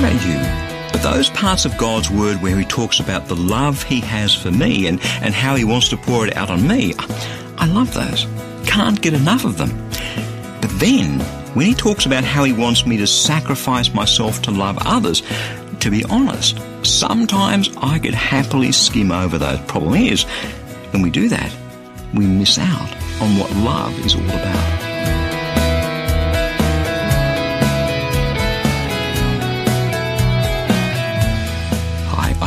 Don't know you, but those parts of God's Word where He talks about the love He has for me and, and how He wants to pour it out on me, I love those. Can't get enough of them. But then, when He talks about how He wants me to sacrifice myself to love others, to be honest, sometimes I could happily skim over those. Problem is, when we do that, we miss out on what love is all about.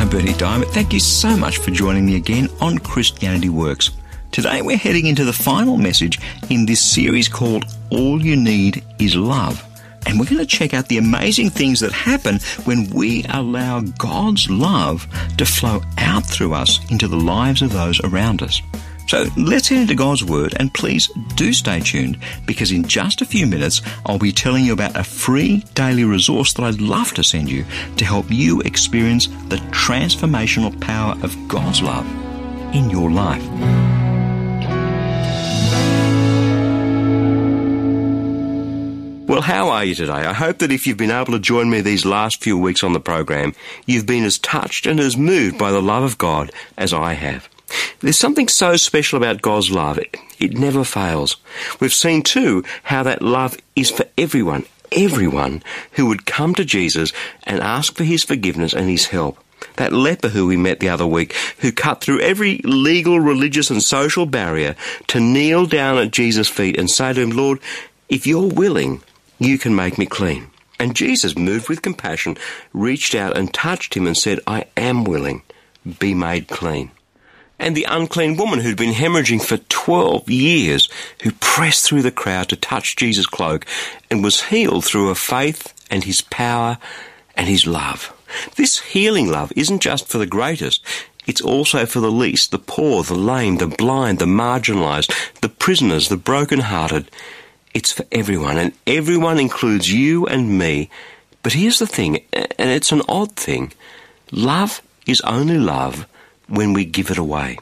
I'm Bernie Dymet. Thank you so much for joining me again on Christianity Works. Today we're heading into the final message in this series called All You Need Is Love. And we're going to check out the amazing things that happen when we allow God's love to flow out through us into the lives of those around us. So let's head into God's Word and please do stay tuned because in just a few minutes I'll be telling you about a free daily resource that I'd love to send you to help you experience the transformational power of God's love in your life. Well, how are you today? I hope that if you've been able to join me these last few weeks on the program, you've been as touched and as moved by the love of God as I have. There's something so special about God's love. It, it never fails. We've seen too how that love is for everyone, everyone who would come to Jesus and ask for his forgiveness and his help. That leper who we met the other week, who cut through every legal, religious, and social barrier to kneel down at Jesus' feet and say to him, Lord, if you're willing, you can make me clean. And Jesus, moved with compassion, reached out and touched him and said, I am willing. Be made clean. And the unclean woman who'd been hemorrhaging for 12 years, who pressed through the crowd to touch Jesus' cloak and was healed through her faith and his power and his love. This healing love isn't just for the greatest. It's also for the least, the poor, the lame, the blind, the marginalised, the prisoners, the broken-hearted. It's for everyone, and everyone includes you and me. But here's the thing, and it's an odd thing. Love is only love when we give it away.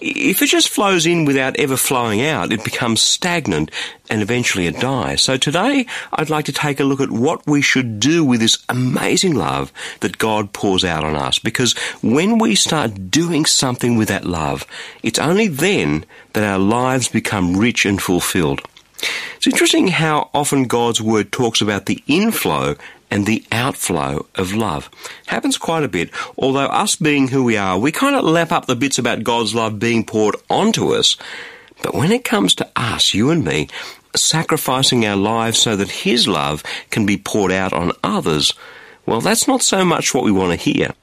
If it just flows in without ever flowing out, it becomes stagnant and eventually it dies. So today, I'd like to take a look at what we should do with this amazing love that God pours out on us. Because when we start doing something with that love, it's only then that our lives become rich and fulfilled. It's interesting how often God's Word talks about the inflow and the outflow of love. Happens quite a bit, although us being who we are, we kind of lap up the bits about God's love being poured onto us. But when it comes to us, you and me, sacrificing our lives so that His love can be poured out on others, well, that's not so much what we want to hear.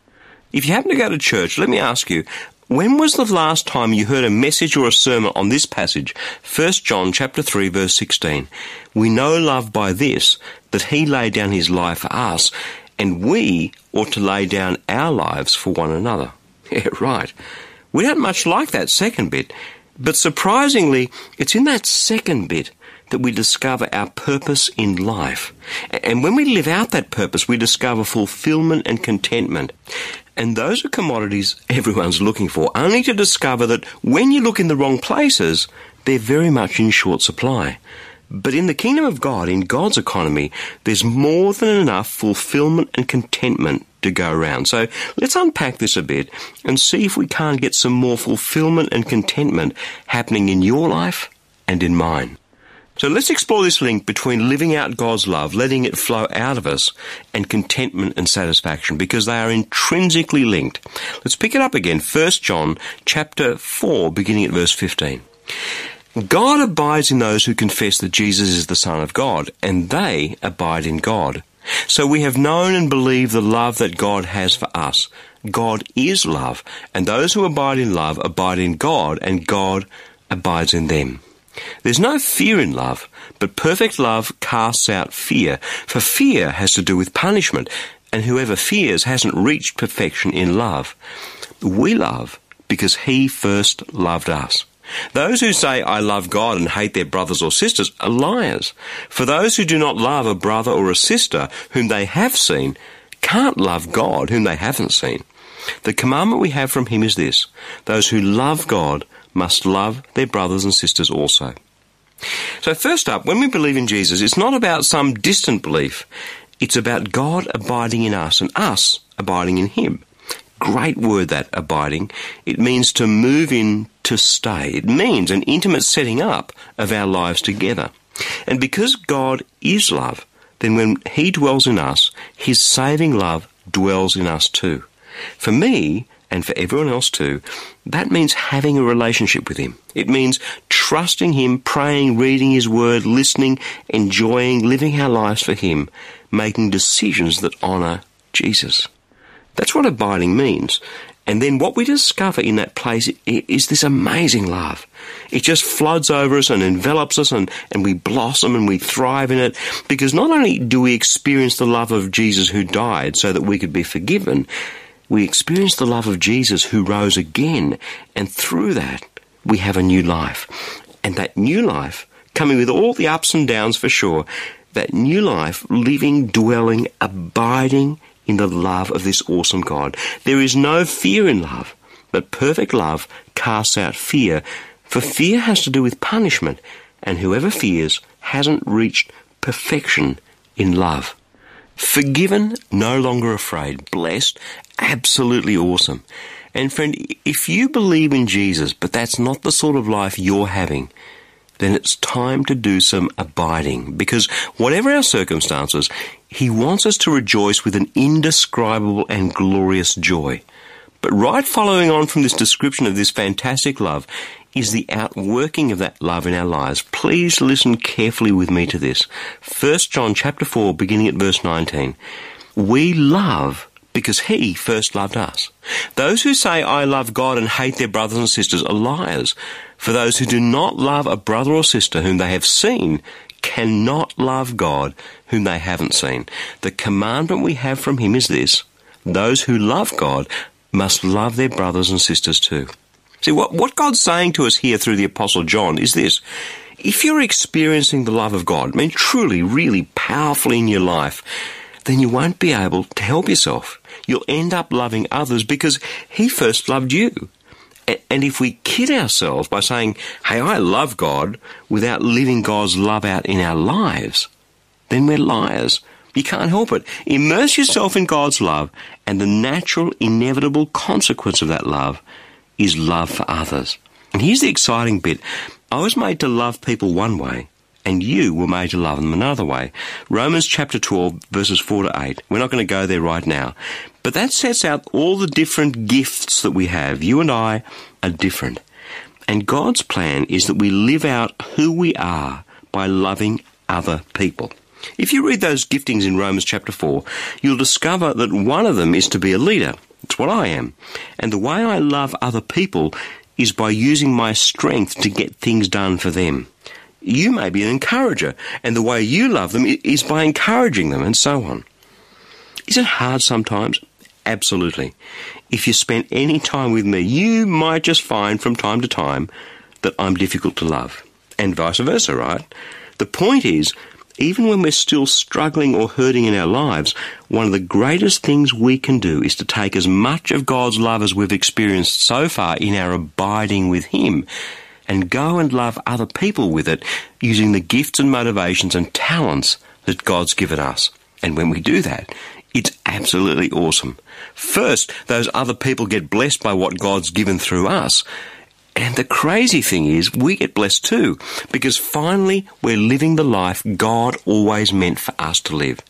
If you happen to go to church, let me ask you, when was the last time you heard a message or a sermon on this passage? 1 John chapter 3 verse 16. We know love by this, that he laid down his life for us, and we ought to lay down our lives for one another. Yeah, right. We don't much like that second bit, but surprisingly, it's in that second bit that we discover our purpose in life. And when we live out that purpose, we discover fulfillment and contentment. And those are commodities everyone's looking for, only to discover that when you look in the wrong places, they're very much in short supply. But in the kingdom of God, in God's economy, there's more than enough fulfillment and contentment to go around. So let's unpack this a bit and see if we can't get some more fulfillment and contentment happening in your life and in mine. So let's explore this link between living out God's love, letting it flow out of us, and contentment and satisfaction, because they are intrinsically linked. Let's pick it up again. 1 John chapter 4, beginning at verse 15. God abides in those who confess that Jesus is the Son of God, and they abide in God. So we have known and believed the love that God has for us. God is love, and those who abide in love abide in God, and God abides in them. There's no fear in love, but perfect love casts out fear, for fear has to do with punishment, and whoever fears hasn't reached perfection in love. We love because He first loved us. Those who say, I love God and hate their brothers or sisters are liars. For those who do not love a brother or a sister whom they have seen can't love God whom they haven't seen. The commandment we have from Him is this those who love God must love their brothers and sisters also. So, first up, when we believe in Jesus, it's not about some distant belief. It's about God abiding in us and us abiding in Him. Great word that abiding. It means to move in, to stay. It means an intimate setting up of our lives together. And because God is love, then when He dwells in us, His saving love dwells in us too. For me, and for everyone else too, that means having a relationship with Him. It means trusting Him, praying, reading His Word, listening, enjoying, living our lives for Him, making decisions that honour Jesus. That's what abiding means. And then what we discover in that place is this amazing love. It just floods over us and envelops us and, and we blossom and we thrive in it because not only do we experience the love of Jesus who died so that we could be forgiven, we experience the love of Jesus who rose again, and through that, we have a new life. And that new life, coming with all the ups and downs for sure, that new life, living, dwelling, abiding in the love of this awesome God. There is no fear in love, but perfect love casts out fear, for fear has to do with punishment, and whoever fears hasn't reached perfection in love. Forgiven, no longer afraid, blessed, absolutely awesome. And friend, if you believe in Jesus, but that's not the sort of life you're having, then it's time to do some abiding. Because whatever our circumstances, He wants us to rejoice with an indescribable and glorious joy. But right following on from this description of this fantastic love is the outworking of that love in our lives. Please listen carefully with me to this. 1 John chapter 4 beginning at verse 19. We love because he first loved us. Those who say I love God and hate their brothers and sisters are liars. For those who do not love a brother or sister whom they have seen cannot love God whom they haven't seen. The commandment we have from him is this. Those who love God must love their brothers and sisters too. See, what, what God's saying to us here through the Apostle John is this. If you're experiencing the love of God, I mean, truly, really powerfully in your life, then you won't be able to help yourself. You'll end up loving others because He first loved you. And if we kid ourselves by saying, hey, I love God, without living God's love out in our lives, then we're liars. You can't help it. Immerse yourself in God's love, and the natural, inevitable consequence of that love is love for others. And here's the exciting bit. I was made to love people one way, and you were made to love them another way. Romans chapter 12, verses 4 to 8. We're not going to go there right now. But that sets out all the different gifts that we have. You and I are different. And God's plan is that we live out who we are by loving other people. If you read those giftings in Romans chapter 4, you'll discover that one of them is to be a leader. It's what I am. And the way I love other people is by using my strength to get things done for them. You may be an encourager, and the way you love them is by encouraging them, and so on. Is it hard sometimes? Absolutely. If you spent any time with me, you might just find from time to time that I'm difficult to love, and vice versa, right? The point is, even when we're still struggling or hurting in our lives, one of the greatest things we can do is to take as much of God's love as we've experienced so far in our abiding with Him and go and love other people with it using the gifts and motivations and talents that God's given us. And when we do that, it's absolutely awesome. First, those other people get blessed by what God's given through us. And the crazy thing is, we get blessed too, because finally we're living the life God always meant for us to live.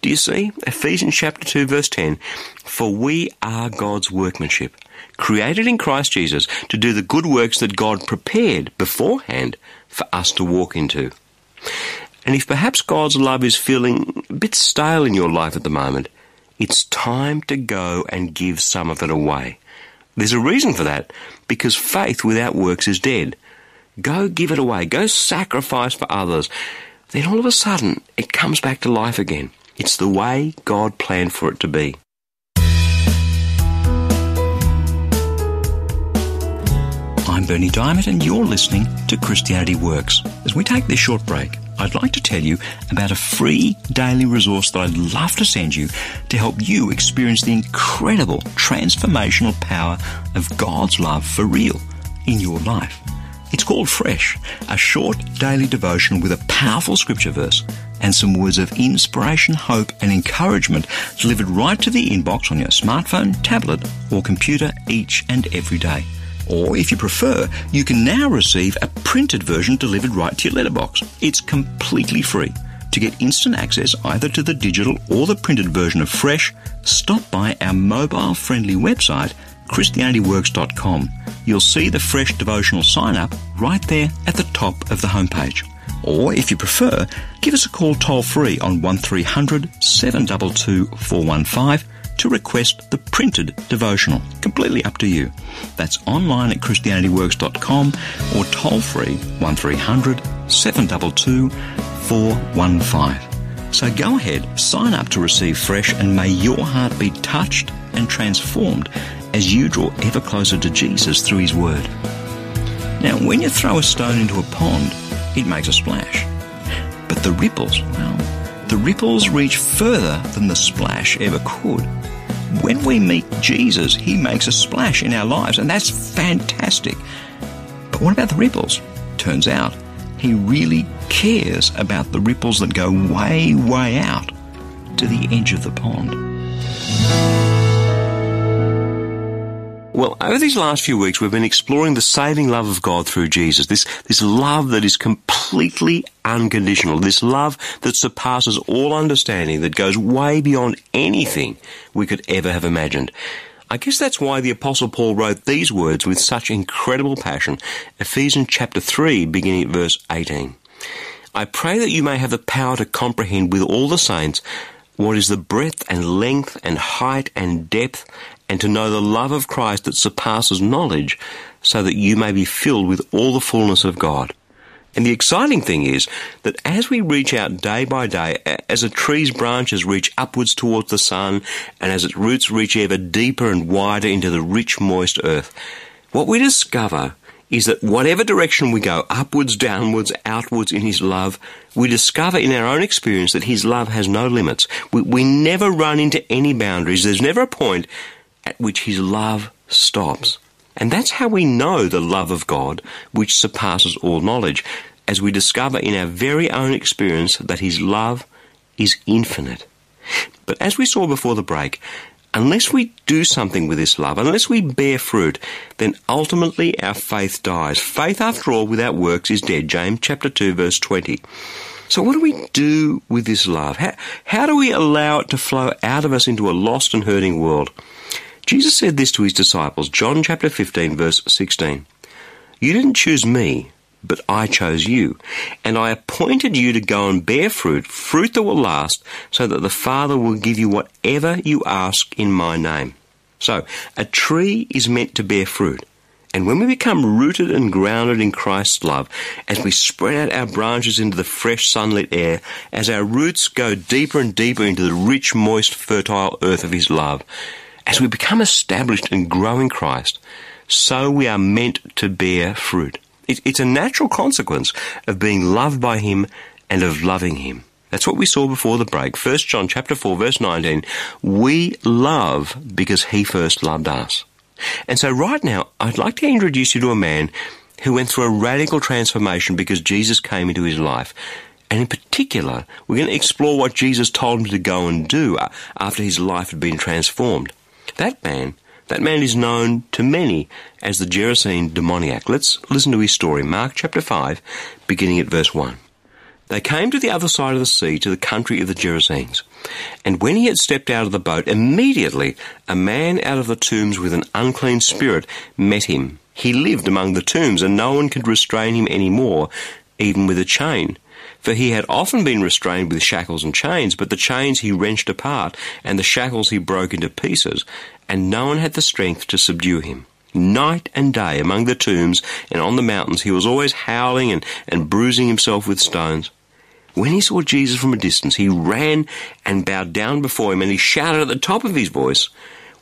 Do you see? Ephesians chapter 2 verse 10. For we are God's workmanship, created in Christ Jesus to do the good works that God prepared beforehand for us to walk into. And if perhaps God's love is feeling a bit stale in your life at the moment, it's time to go and give some of it away. There's a reason for that, because faith without works is dead. Go give it away. Go sacrifice for others. Then all of a sudden, it comes back to life again. It's the way God planned for it to be. I'm Bernie Dymet, and you're listening to Christianity Works. As we take this short break, I'd like to tell you about a free daily resource that I'd love to send you to help you experience the incredible transformational power of God's love for real in your life. It's called Fresh, a short daily devotion with a powerful scripture verse and some words of inspiration, hope, and encouragement delivered right to the inbox on your smartphone, tablet, or computer each and every day. Or if you prefer, you can now receive a printed version delivered right to your letterbox. It's completely free. To get instant access either to the digital or the printed version of Fresh, stop by our mobile friendly website, ChristianityWorks.com. You'll see the Fresh devotional sign up right there at the top of the homepage. Or if you prefer, give us a call toll free on 1300 722 415 to request the printed devotional. Completely up to you. That's online at ChristianityWorks.com or toll free 1300 722 415. So go ahead, sign up to receive fresh, and may your heart be touched and transformed as you draw ever closer to Jesus through His Word. Now, when you throw a stone into a pond, it makes a splash. But the ripples, well, the ripples reach further than the splash ever could when we meet Jesus, he makes a splash in our lives, and that's fantastic. But what about the ripples? Turns out he really cares about the ripples that go way, way out to the edge of the pond. Well, over these last few weeks, we've been exploring the saving love of God through Jesus. This, this love that is completely unconditional. This love that surpasses all understanding, that goes way beyond anything we could ever have imagined. I guess that's why the Apostle Paul wrote these words with such incredible passion. Ephesians chapter 3, beginning at verse 18. I pray that you may have the power to comprehend with all the saints what is the breadth and length and height and depth and to know the love of Christ that surpasses knowledge, so that you may be filled with all the fullness of God. And the exciting thing is that as we reach out day by day, as a tree's branches reach upwards towards the sun, and as its roots reach ever deeper and wider into the rich, moist earth, what we discover is that whatever direction we go, upwards, downwards, outwards in His love, we discover in our own experience that His love has no limits. We, we never run into any boundaries. There's never a point at which his love stops. And that's how we know the love of God, which surpasses all knowledge, as we discover in our very own experience that his love is infinite. But as we saw before the break, unless we do something with this love, unless we bear fruit, then ultimately our faith dies. Faith, after all, without works is dead. James chapter 2 verse 20. So what do we do with this love? How, how do we allow it to flow out of us into a lost and hurting world? Jesus said this to his disciples, John chapter 15 verse 16. You didn't choose me, but I chose you, and I appointed you to go and bear fruit, fruit that will last, so that the Father will give you whatever you ask in my name. So, a tree is meant to bear fruit. And when we become rooted and grounded in Christ's love, as we spread out our branches into the fresh sunlit air, as our roots go deeper and deeper into the rich, moist, fertile earth of His love, as we become established and grow in Christ, so we are meant to bear fruit. It, it's a natural consequence of being loved by Him and of loving Him. That's what we saw before the break. 1 John chapter 4 verse 19. We love because he first loved us. And so right now, I'd like to introduce you to a man who went through a radical transformation because Jesus came into his life. And in particular, we're going to explore what Jesus told him to go and do uh, after his life had been transformed. That man, that man is known to many as the Gerasene demoniac. Let's listen to his story. Mark chapter 5, beginning at verse 1. They came to the other side of the sea, to the country of the Gerasenes. And when he had stepped out of the boat, immediately a man out of the tombs with an unclean spirit met him. He lived among the tombs, and no one could restrain him any more, even with a chain. For he had often been restrained with shackles and chains, but the chains he wrenched apart, and the shackles he broke into pieces, and no one had the strength to subdue him. Night and day among the tombs and on the mountains, he was always howling and, and bruising himself with stones. When he saw Jesus from a distance, he ran and bowed down before him, and he shouted at the top of his voice,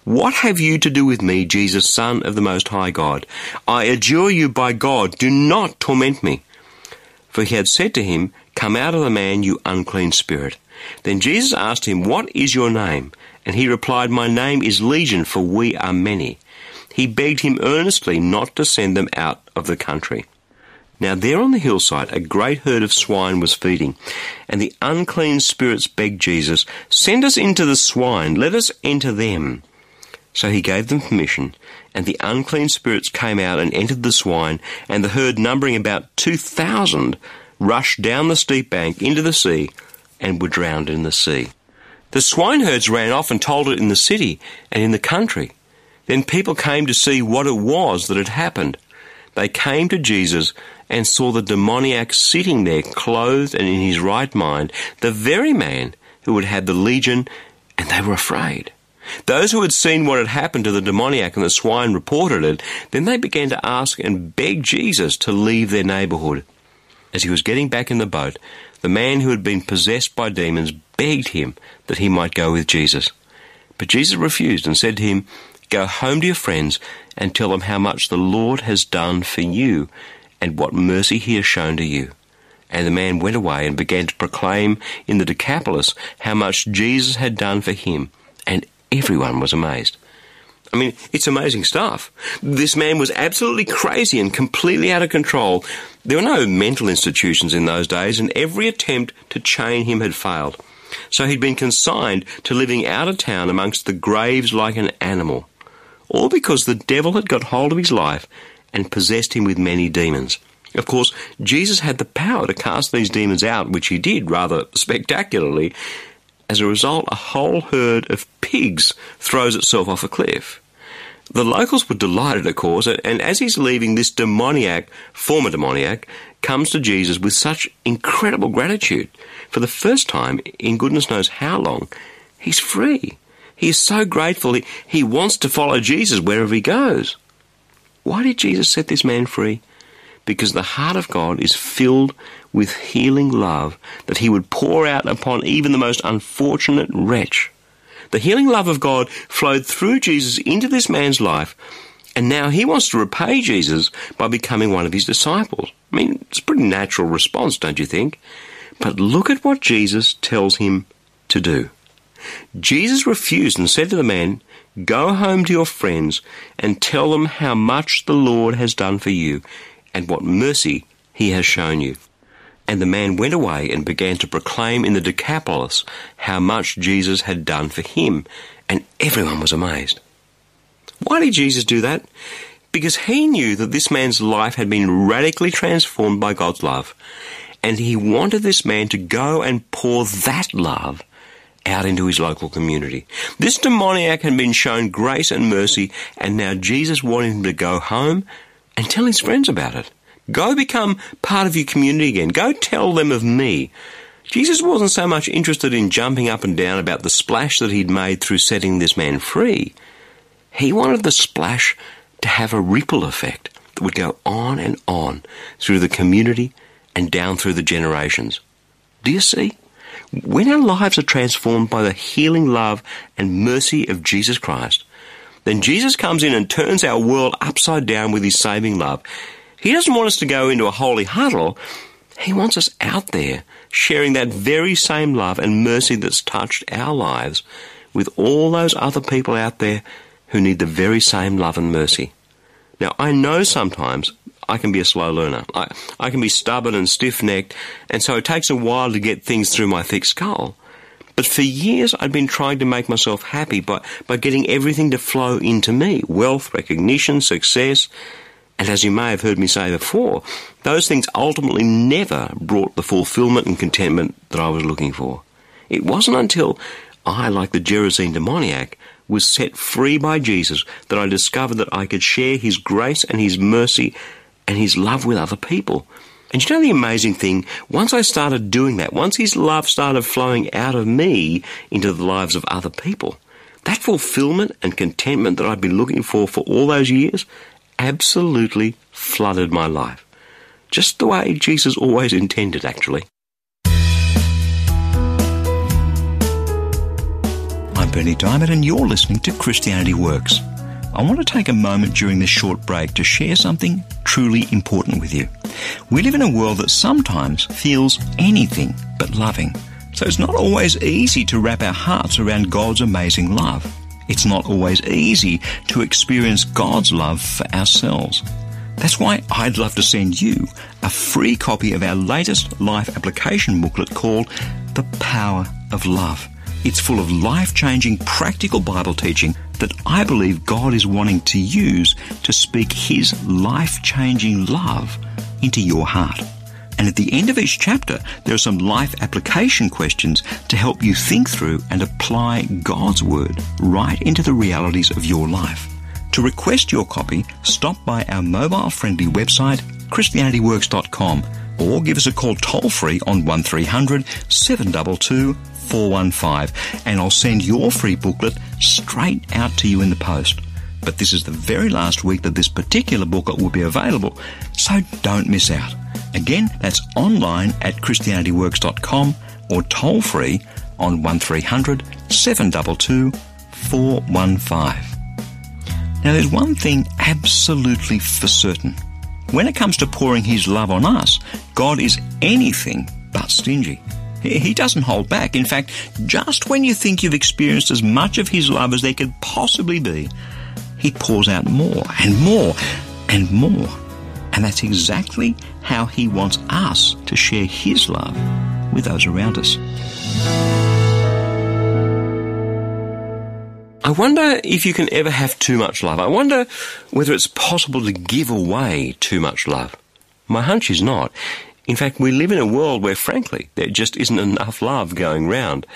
What have you to do with me, Jesus, Son of the Most High God? I adjure you by God, do not torment me. For he had said to him, Come out of the man, you unclean spirit. Then Jesus asked him, What is your name? And he replied, My name is Legion, for we are many. He begged him earnestly not to send them out of the country. Now there on the hillside a great herd of swine was feeding, and the unclean spirits begged Jesus, Send us into the swine, let us enter them. So he gave them permission, and the unclean spirits came out and entered the swine, and the herd, numbering about two thousand, rushed down the steep bank into the sea and were drowned in the sea. The swineherds ran off and told it in the city and in the country. Then people came to see what it was that had happened. They came to Jesus and saw the demoniac sitting there, clothed and in his right mind, the very man who had had the legion, and they were afraid. Those who had seen what had happened to the demoniac and the swine reported it. Then they began to ask and beg Jesus to leave their neighborhood. As he was getting back in the boat, the man who had been possessed by demons begged him that he might go with Jesus. But Jesus refused and said to him, Go home to your friends and tell them how much the Lord has done for you and what mercy he has shown to you. And the man went away and began to proclaim in the Decapolis how much Jesus had done for him, everyone was amazed. I mean, it's amazing stuff. This man was absolutely crazy and completely out of control. There were no mental institutions in those days, and every attempt to chain him had failed. So he'd been consigned to living out of town amongst the graves like an animal. All because the devil had got hold of his life and possessed him with many demons. Of course, Jesus had the power to cast these demons out, which he did rather spectacularly. As a result, a whole herd of pigs throws itself off a cliff. The locals were delighted, of course, and as he's leaving, this demoniac, former demoniac, comes to Jesus with such incredible gratitude. For the first time in goodness knows how long, he's free. He is so grateful. He, he wants to follow Jesus wherever he goes. Why did Jesus set this man free? Because the heart of God is filled with healing love that he would pour out upon even the most unfortunate wretch. The healing love of God flowed through Jesus into this man's life, and now he wants to repay Jesus by becoming one of his disciples. I mean, it's a pretty natural response, don't you think? But look at what Jesus tells him to do. Jesus refused and said to the man, Go home to your friends and tell them how much the Lord has done for you and what mercy he has shown you. And the man went away and began to proclaim in the Decapolis how much Jesus had done for him, and everyone was amazed. Why did Jesus do that? Because he knew that this man's life had been radically transformed by God's love, and he wanted this man to go and pour that love out into his local community. This demoniac had been shown grace and mercy, and now Jesus wanted him to go home and tell his friends about it. Go become part of your community again. Go tell them of me. Jesus wasn't so much interested in jumping up and down about the splash that he'd made through setting this man free. He wanted the splash to have a ripple effect that would go on and on through the community and down through the generations. Do you see? When our lives are transformed by the healing love and mercy of Jesus Christ, then Jesus comes in and turns our world upside down with his saving love. He doesn't want us to go into a holy huddle. He wants us out there sharing that very same love and mercy that's touched our lives with all those other people out there who need the very same love and mercy. Now, I know sometimes I can be a slow learner. I, I can be stubborn and stiff necked, and so it takes a while to get things through my thick skull. But for years, I'd been trying to make myself happy by, by getting everything to flow into me wealth, recognition, success. And as you may have heard me say before, those things ultimately never brought the fulfillment and contentment that I was looking for. It wasn't until I, like the Gerasene demoniac, was set free by Jesus that I discovered that I could share His grace and His mercy and his love with other people. And you know the amazing thing? Once I started doing that, once his love started flowing out of me into the lives of other people, That fulfillment and contentment that I'd been looking for for all those years absolutely flooded my life. Just the way Jesus always intended, actually. I'm Bernie Dymet, and you're listening to Christianity Works. I want to take a moment during this short break to share something truly important with you. We live in a world that sometimes feels anything but loving. So it's not always easy to wrap our hearts around God's amazing love. It's not always easy to experience God's love for ourselves. That's why I'd love to send you a free copy of our latest life application booklet called The Power of Love. It's full of life changing practical Bible teaching that I believe God is wanting to use to speak His life changing love into your heart. And at the end of each chapter, there are some life application questions to help you think through and apply God's Word right into the realities of your life. To request your copy, stop by our mobile friendly website, ChristianityWorks.com, or give us a call toll free on 1300 722 415, and I'll send your free booklet straight out to you in the post. But this is the very last week that this particular booklet will be available, so don't miss out. Again, that's online at ChristianityWorks.com or toll free on 1300 722 415. Now, there's one thing absolutely for certain. When it comes to pouring His love on us, God is anything but stingy. He doesn't hold back. In fact, just when you think you've experienced as much of His love as there could possibly be, He pours out more and more and more. And that's exactly how He wants us to share His love with those around us. I wonder if you can ever have too much love. I wonder whether it's possible to give away too much love. My hunch is not. In fact, we live in a world where, frankly, there just isn't enough love going round.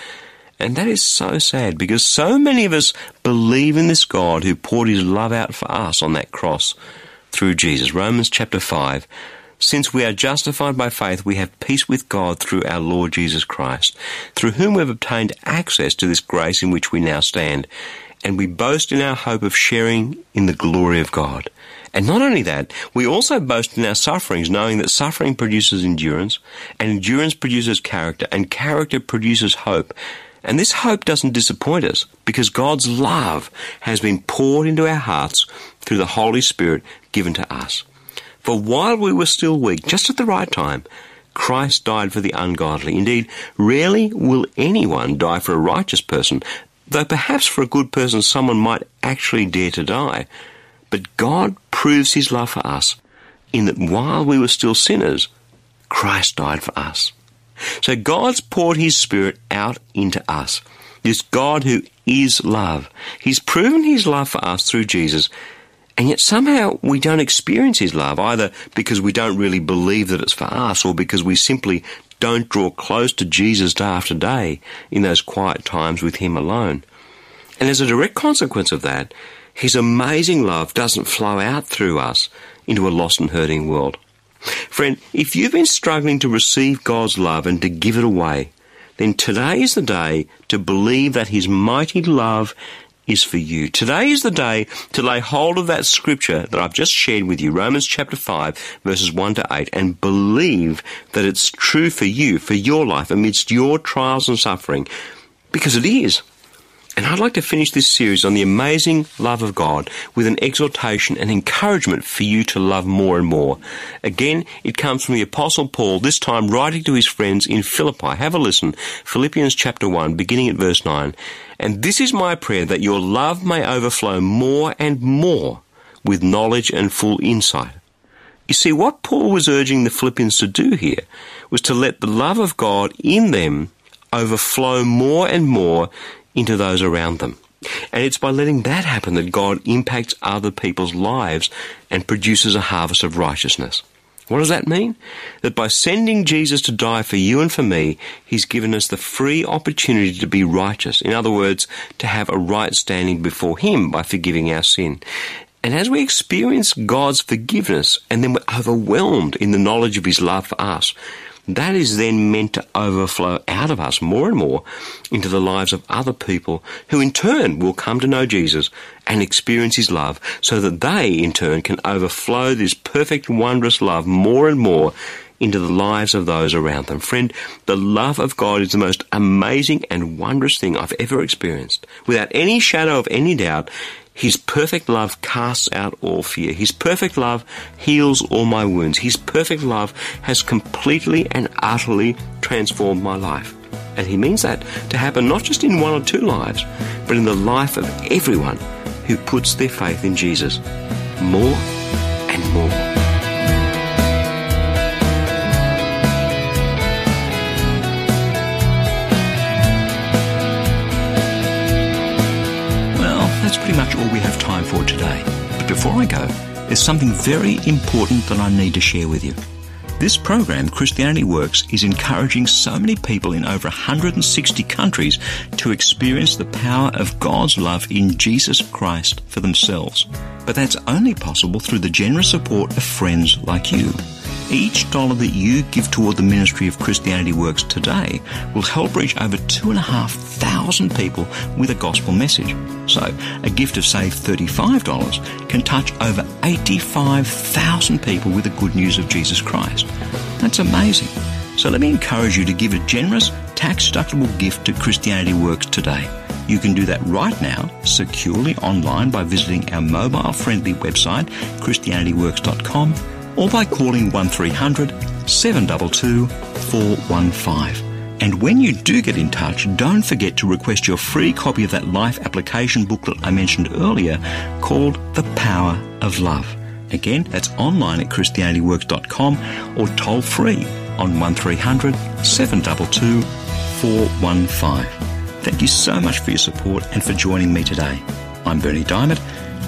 And that is so sad because so many of us believe in this God who poured his love out for us on that cross through Jesus. Romans chapter 5. Since we are justified by faith, we have peace with God through our Lord Jesus Christ, through whom we have obtained access to this grace in which we now stand. And we boast in our hope of sharing in the glory of God. And not only that, we also boast in our sufferings, knowing that suffering produces endurance, and endurance produces character, and character produces hope. And this hope doesn't disappoint us because God's love has been poured into our hearts through the Holy Spirit given to us. For while we were still weak, just at the right time, Christ died for the ungodly. Indeed, rarely will anyone die for a righteous person, though perhaps for a good person someone might actually dare to die. But God proves his love for us in that while we were still sinners, Christ died for us. So God's poured his Spirit out into us. This God who is love. He's proven his love for us through Jesus, and yet somehow we don't experience his love, either because we don't really believe that it's for us or because we simply don't draw close to Jesus day after day in those quiet times with him alone. And as a direct consequence of that, his amazing love doesn't flow out through us into a lost and hurting world. Friend, if you've been struggling to receive God's love and to give it away, then today is the day to believe that His mighty love is for you. Today is the day to lay hold of that scripture that I've just shared with you, Romans chapter 5, verses 1 to 8, and believe that it's true for you, for your life, amidst your trials and suffering, because it is. And I'd like to finish this series on the amazing love of God with an exhortation and encouragement for you to love more and more. Again, it comes from the Apostle Paul, this time writing to his friends in Philippi. Have a listen. Philippians chapter 1, beginning at verse 9. And this is my prayer that your love may overflow more and more with knowledge and full insight. You see, what Paul was urging the Philippians to do here was to let the love of God in them overflow more and more into those around them. And it's by letting that happen that God impacts other people's lives and produces a harvest of righteousness. What does that mean? That by sending Jesus to die for you and for me, He's given us the free opportunity to be righteous. In other words, to have a right standing before Him by forgiving our sin. And as we experience God's forgiveness and then we're overwhelmed in the knowledge of His love for us, that is then meant to overflow out of us more and more into the lives of other people who in turn will come to know Jesus and experience his love so that they in turn can overflow this perfect, wondrous love more and more into the lives of those around them. Friend, the love of God is the most amazing and wondrous thing I've ever experienced. Without any shadow of any doubt, his perfect love casts out all fear. His perfect love heals all my wounds. His perfect love has completely and utterly transformed my life. And he means that to happen not just in one or two lives, but in the life of everyone who puts their faith in Jesus. More and more. For today. But before I go, there's something very important that I need to share with you. This program, Christianity Works, is encouraging so many people in over 160 countries to experience the power of God's love in Jesus Christ for themselves. But that's only possible through the generous support of friends like you. Each dollar that you give toward the ministry of Christianity Works today will help reach over 2,500 people with a gospel message. So, a gift of, say, $35 can touch over 85,000 people with the good news of Jesus Christ. That's amazing. So, let me encourage you to give a generous, tax deductible gift to Christianity Works today. You can do that right now, securely online by visiting our mobile friendly website, ChristianityWorks.com or by calling 1300 722 415. And when you do get in touch, don't forget to request your free copy of that life application booklet I mentioned earlier called The Power of Love. Again, that's online at ChristianityWorks.com or toll free on 1300 722 415. Thank you so much for your support and for joining me today. I'm Bernie Dymet.